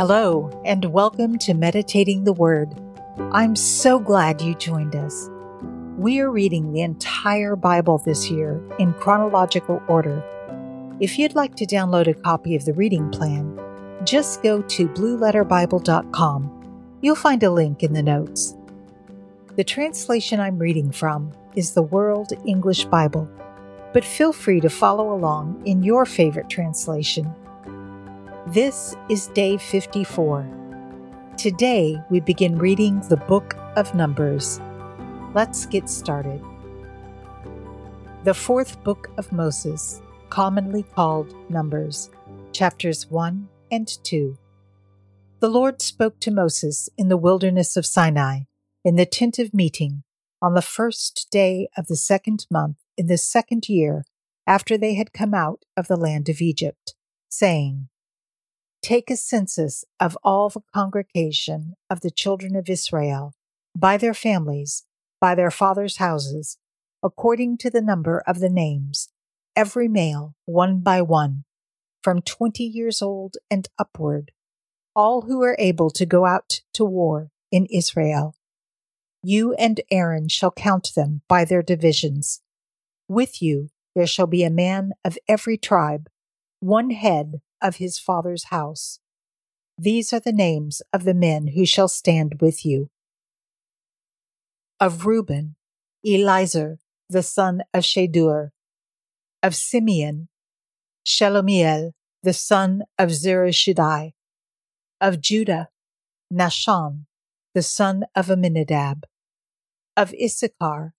Hello, and welcome to Meditating the Word. I'm so glad you joined us. We are reading the entire Bible this year in chronological order. If you'd like to download a copy of the reading plan, just go to blueletterbible.com. You'll find a link in the notes. The translation I'm reading from is the World English Bible, but feel free to follow along in your favorite translation. This is day 54. Today we begin reading the book of Numbers. Let's get started. The fourth book of Moses, commonly called Numbers, chapters 1 and 2. The Lord spoke to Moses in the wilderness of Sinai, in the tent of meeting, on the first day of the second month in the second year after they had come out of the land of Egypt, saying, Take a census of all the congregation of the children of Israel, by their families, by their fathers' houses, according to the number of the names, every male, one by one, from twenty years old and upward, all who are able to go out to war in Israel. You and Aaron shall count them by their divisions. With you there shall be a man of every tribe, one head of his father's house. These are the names of the men who shall stand with you. Of Reuben, Elizur, the son of Shedeur. Of Simeon, Shelumiel, the son of Zurishaddai. Of Judah, Nahshon, the son of Amminadab. Of Issachar,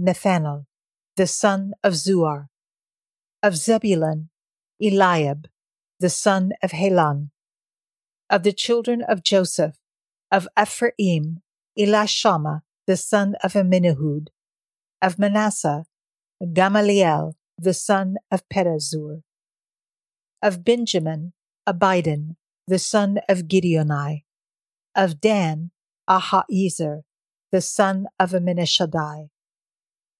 Nethanel, the son of Zuar. Of Zebulun, Eliab, the son of Helon. Of the children of Joseph, of Ephraim, Elishama, the son of Amminahud. Of Manasseh, Gamaliel, the son of Pedahzur. Of Benjamin, Abidan, the son of Gideoni. Of Dan, Ahiezer, the son of Amminashadai.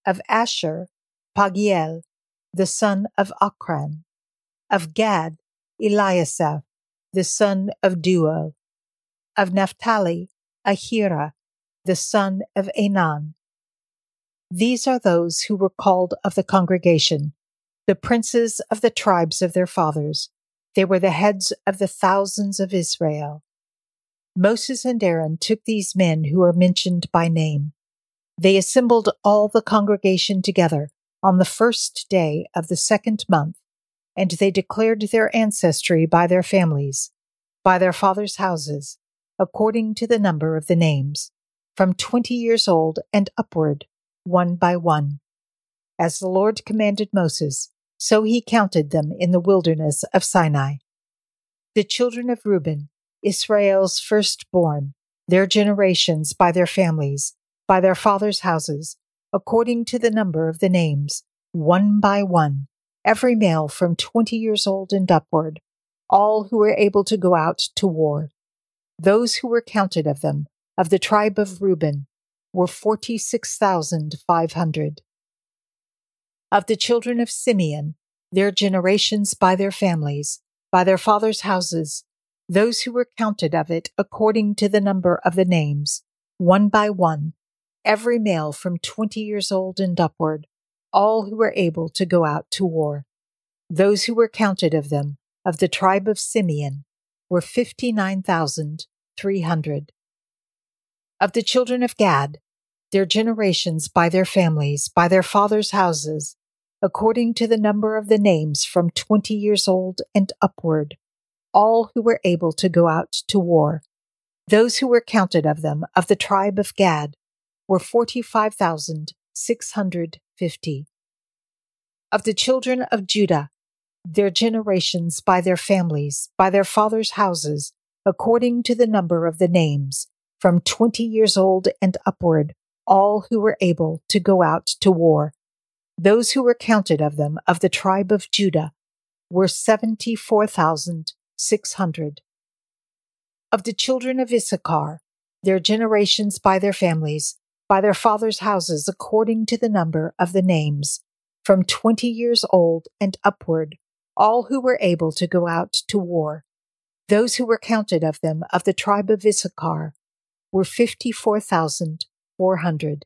Of Asher, Pagiel, the son of Ochran. Of Gad, Eliasaph, the son of Deuel. Of Naphtali, Ahira, the son of Enan. These are those who were called of the congregation, the princes of the tribes of their fathers. They were the heads of the thousands of Israel. Moses and Aaron took these men who are mentioned by name. They assembled all the congregation together on the first day of the second month and they declared their ancestry by their families, by their fathers' houses, according to the number of the names, from twenty years old and upward, one by one. As the Lord commanded Moses, so he counted them in the wilderness of Sinai. The children of Reuben, Israel's firstborn, their generations by their families, by their fathers' houses, according to the number of the names, one by one, every male from 20 years old and upward, all who were able to go out to war. Those who were counted of them, of the tribe of Reuben, were 46,500. Of the children of Simeon, their generations by their families, by their fathers' houses, those who were counted of it according to the number of the names, one by one, every male from 20 years old and upward, all who were able to go out to war. Those who were counted of them, of the tribe of Simeon, were 59,300. Of the children of Gad, their generations by their families, by their fathers' houses, according to the number of the names from 20 years old and upward, all who were able to go out to war. Those who were counted of them, of the tribe of Gad, were 45,600 50. Of the children of Judah, their generations by their families, by their fathers' houses, according to the number of the names, from twenty years old and upward, all who were able to go out to war. Those who were counted of them, of the tribe of Judah, were 74,600. Of the children of Issachar, their generations by their families, by their fathers' houses according to the number of the names, from twenty years old and upward, all who were able to go out to war. Those who were counted of them of the tribe of Issachar were 54,400.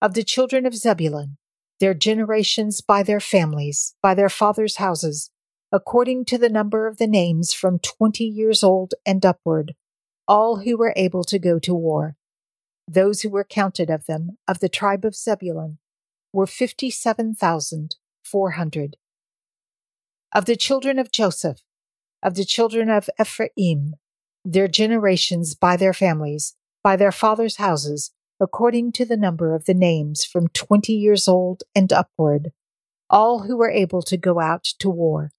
Of the children of Zebulun, their generations by their families, by their fathers' houses, according to the number of the names from twenty years old and upward, all who were able to go to war. Those who were counted of them, of the tribe of Zebulun, were 57,400. Of the children of Joseph, of the children of Ephraim, their generations by their families, by their fathers' houses, according to the number of the names from twenty years old and upward, all who were able to go out to war.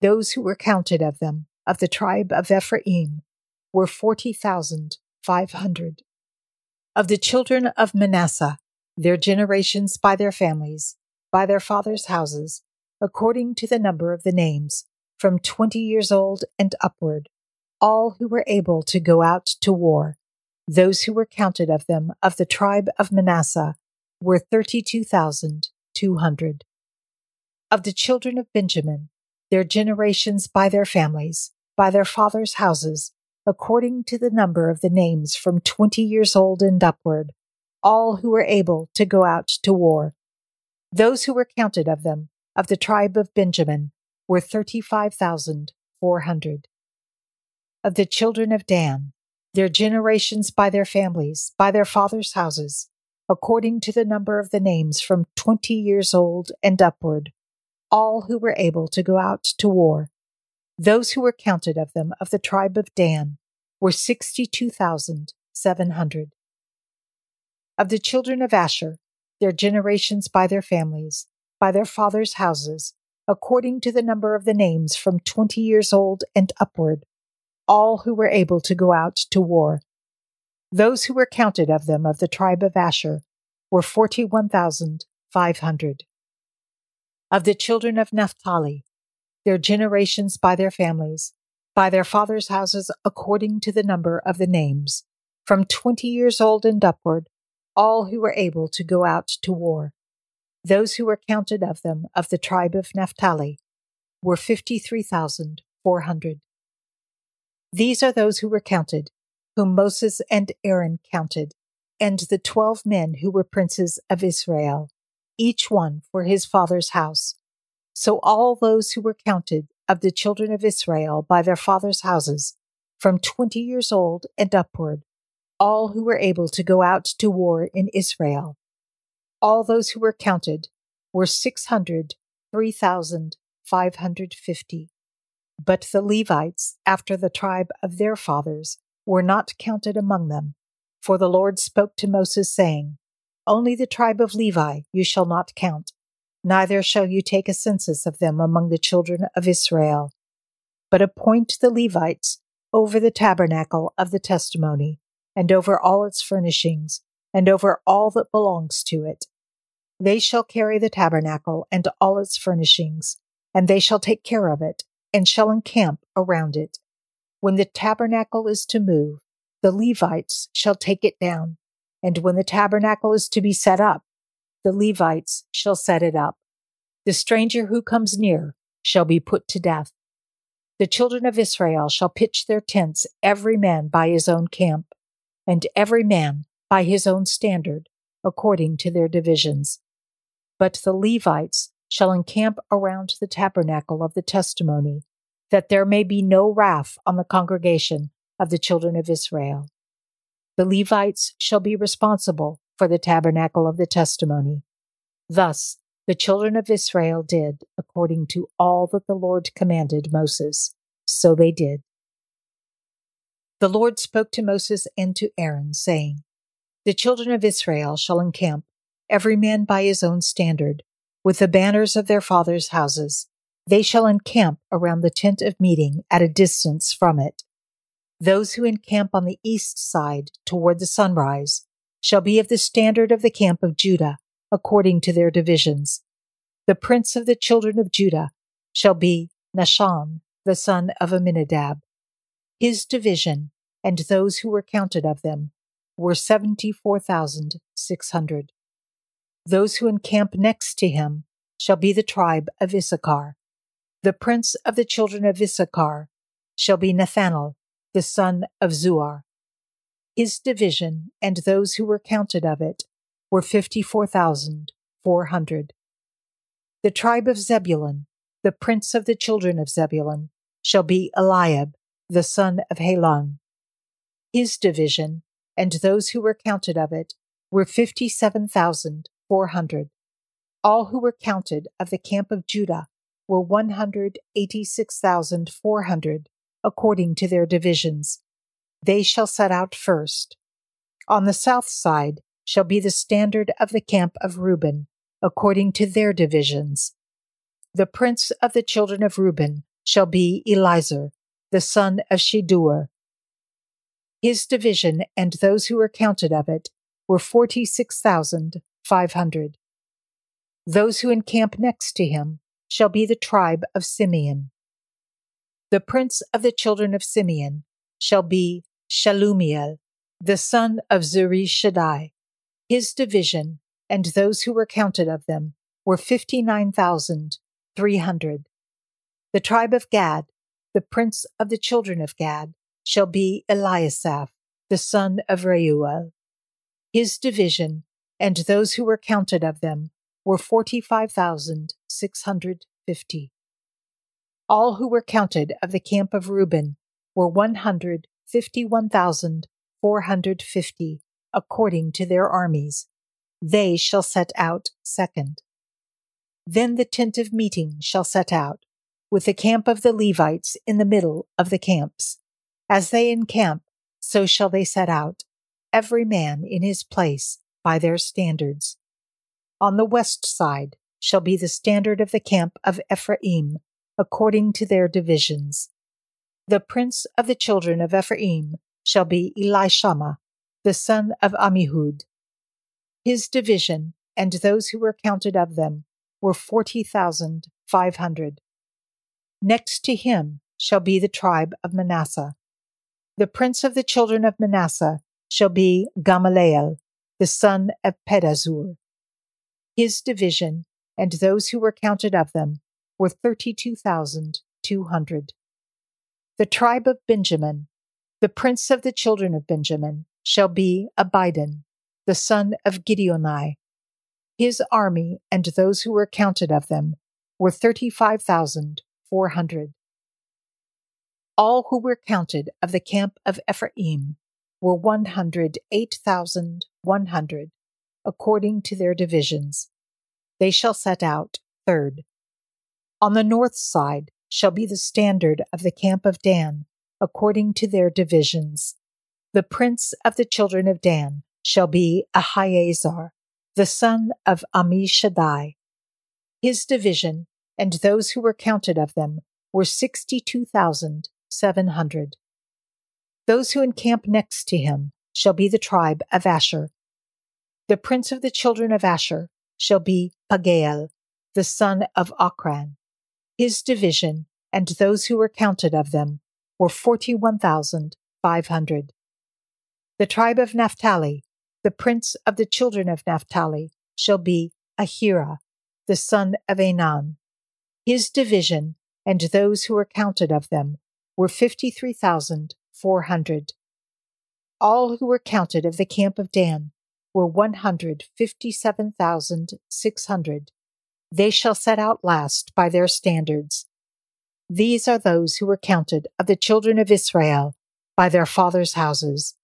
Those who were counted of them, of the tribe of Ephraim, were forty thousand five hundred. Of the children of Manasseh, their generations by their families, by their fathers' houses, according to the number of the names, from twenty years old and upward, all who were able to go out to war. Those who were counted of them of the tribe of Manasseh were thirty two thousand two hundred. Of the children of Benjamin, their generations by their families, by their fathers' houses, according to the number of the names from twenty years old and upward, all who were able to go out to war. Those who were counted of them, of the tribe of Benjamin, were 35,400. Of the children of Dan, their generations by their families, by their fathers' houses, according to the number of the names from 20 years old and upward, all who were able to go out to war. Those who were counted of them of the tribe of Dan were 62,700. Of the children of Asher, their generations by their families, by their fathers' houses, according to the number of the names from twenty years old and upward, all who were able to go out to war. Those who were counted of them of the tribe of Asher were forty one thousand five hundred. Of the children of Naphtali, their generations by their families, by their fathers' houses according to the number of the names, from twenty years old and upward, all who were able to go out to war. Those who were counted of them of the tribe of Naphtali were fifty three thousand four hundred. These are those who were counted, whom Moses and Aaron counted, and the twelve men who were princes of Israel, each one for his father's house. So all those who were counted of the children of Israel by their fathers' houses, from twenty years old and upward, all who were able to go out to war in Israel, all those who were counted were six hundred three thousand five hundred fifty. But the Levites, after the tribe of their fathers, were not counted among them. For the Lord spoke to Moses, saying, Only the tribe of Levi you shall not count, neither shall you take a census of them among the children of Israel. But appoint the Levites over the tabernacle of the testimony, and over all its furnishings, and over all that belongs to it. They shall carry the tabernacle and all its furnishings, and they shall take care of it, and shall encamp around it. When the tabernacle is to move, the Levites shall take it down, and when the tabernacle is to be set up, the Levites shall set it up. The stranger who comes near shall be put to death. The children of Israel shall pitch their tents, every man by his own camp, and every man by his own standard, according to their divisions. But the Levites shall encamp around the tabernacle of the testimony, that there may be no wrath on the congregation of the children of Israel. The Levites shall be responsible for the tabernacle of the testimony. Thus the children of Israel did according to all that the Lord commanded Moses. So they did. The Lord spoke to Moses and to Aaron, saying, The children of Israel shall encamp, every man by his own standard, with the banners of their fathers' houses. They shall encamp around the tent of meeting at a distance from it. Those who encamp on the east side toward the sunrise shall be of the standard of the camp of Judah, according to their divisions. The prince of the children of Judah shall be Nahshon, the son of Amminadab. His division, and those who were counted of them, were seventy four thousand six hundred. Those who encamp next to him shall be the tribe of Issachar. The prince of the children of Issachar shall be Nethanel, the son of Zuar. His division and those who were counted of it were 54,400. The tribe of Zebulun, the prince of the children of Zebulun, shall be Eliab, the son of Helon. His division and those who were counted of it were 57,400. All who were counted of the camp of Judah were 186,400, according to their divisions. They shall set out first. On the south side shall be the standard of the camp of Reuben, according to their divisions. The prince of the children of Reuben shall be Elizur, the son of Shedeur. His division and those who were counted of it were 46,500. Those who encamp next to him shall be the tribe of Simeon. The prince of the children of Simeon shall be Shelumiel, the son of Zurishaddai. His division and those who were counted of them were 59,300. The tribe of Gad, the prince of the children of Gad, shall be Eliasaph, the son of Reuel. His division and those who were counted of them were 45,650. All who were counted of the camp of Reuben were 151,450, according to their armies. They shall set out second. Then the tent of meeting shall set out, with the camp of the Levites in the middle of the camps. As they encamp, so shall they set out, every man in his place by their standards. On the west side shall be the standard of the camp of Ephraim, according to their divisions. The prince of the children of Ephraim shall be Elishama, the son of Ammihud. His division and those who were counted of them were forty thousand five hundred. Next to him shall be the tribe of Manasseh. The prince of the children of Manasseh shall be Gamaliel, the son of Pedahzur. His division and those who were counted of them were 32,200. The tribe of Benjamin, the prince of the children of Benjamin, shall be Abidan, the son of Gideoni. His army and those who were counted of them were 35,400. All who were counted of the camp of Ephraim were 108,100, according to their divisions. They shall set out third. On the north side shall be the standard of the camp of Dan, according to their divisions. The prince of the children of Dan shall be Ahiezer, the son of Ammishaddai. His division and those who were counted of them were 62,700. Those who encamp next to him shall be the tribe of Asher. The prince of the children of Asher shall be Pagiel, the son of Ochran. His division and those who were counted of them were 41,500. The tribe of Naphtali, the prince of the children of Naphtali, shall be Ahira, the son of Enan. His division and those who were counted of them were 53,400. All who were counted of the camp of Dan were 157,600. They shall set out last by their standards. These are those who were counted of the children of Israel by their fathers' houses.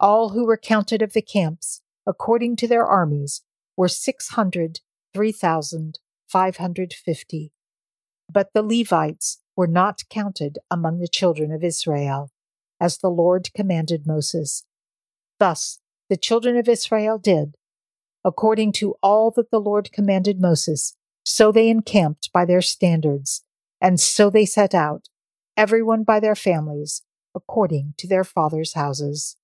All who were counted of the camps, according to their armies, were 603,550. But the Levites were not counted among the children of Israel as the Lord commanded Moses. Thus the children of Israel did, according to all that the Lord commanded Moses, so they encamped by their standards, and so they set out, everyone by their families, according to their fathers' houses.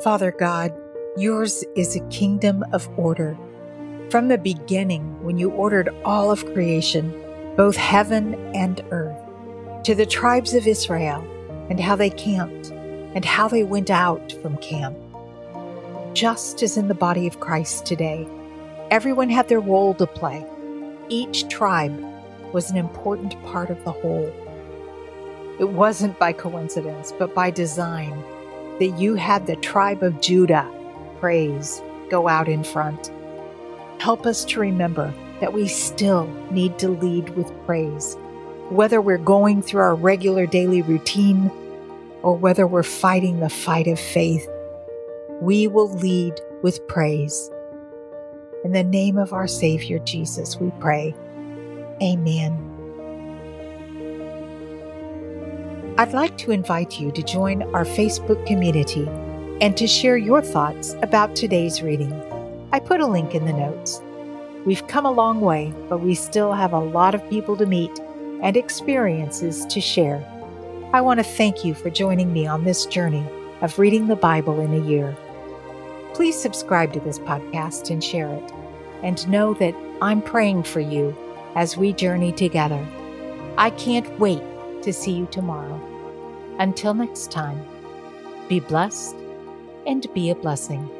Father God, yours is a kingdom of order from the beginning, when you ordered all of creation, both heaven and earth, to the tribes of Israel and how they camped and how they went out from camp. Just as in the body of Christ today, Everyone had their role to play. Each tribe was an important part of the whole. It wasn't by coincidence, but by design that you had the tribe of Judah, praise, go out in front. Help us to remember that we still need to lead with praise, whether we're going through our regular daily routine or whether we're fighting the fight of faith. We will lead with praise. In the name of our Savior Jesus, we pray. Amen. I'd like to invite you to join our Facebook community and to share your thoughts about today's reading. I put a link in the notes. We've come a long way, but we still have a lot of people to meet and experiences to share. I want to thank you for joining me on this journey of reading the Bible in a year. Please subscribe to this podcast and share it, and know that I'm praying for you as we journey together. I can't wait to see you tomorrow. Until next time, be blessed and be a blessing.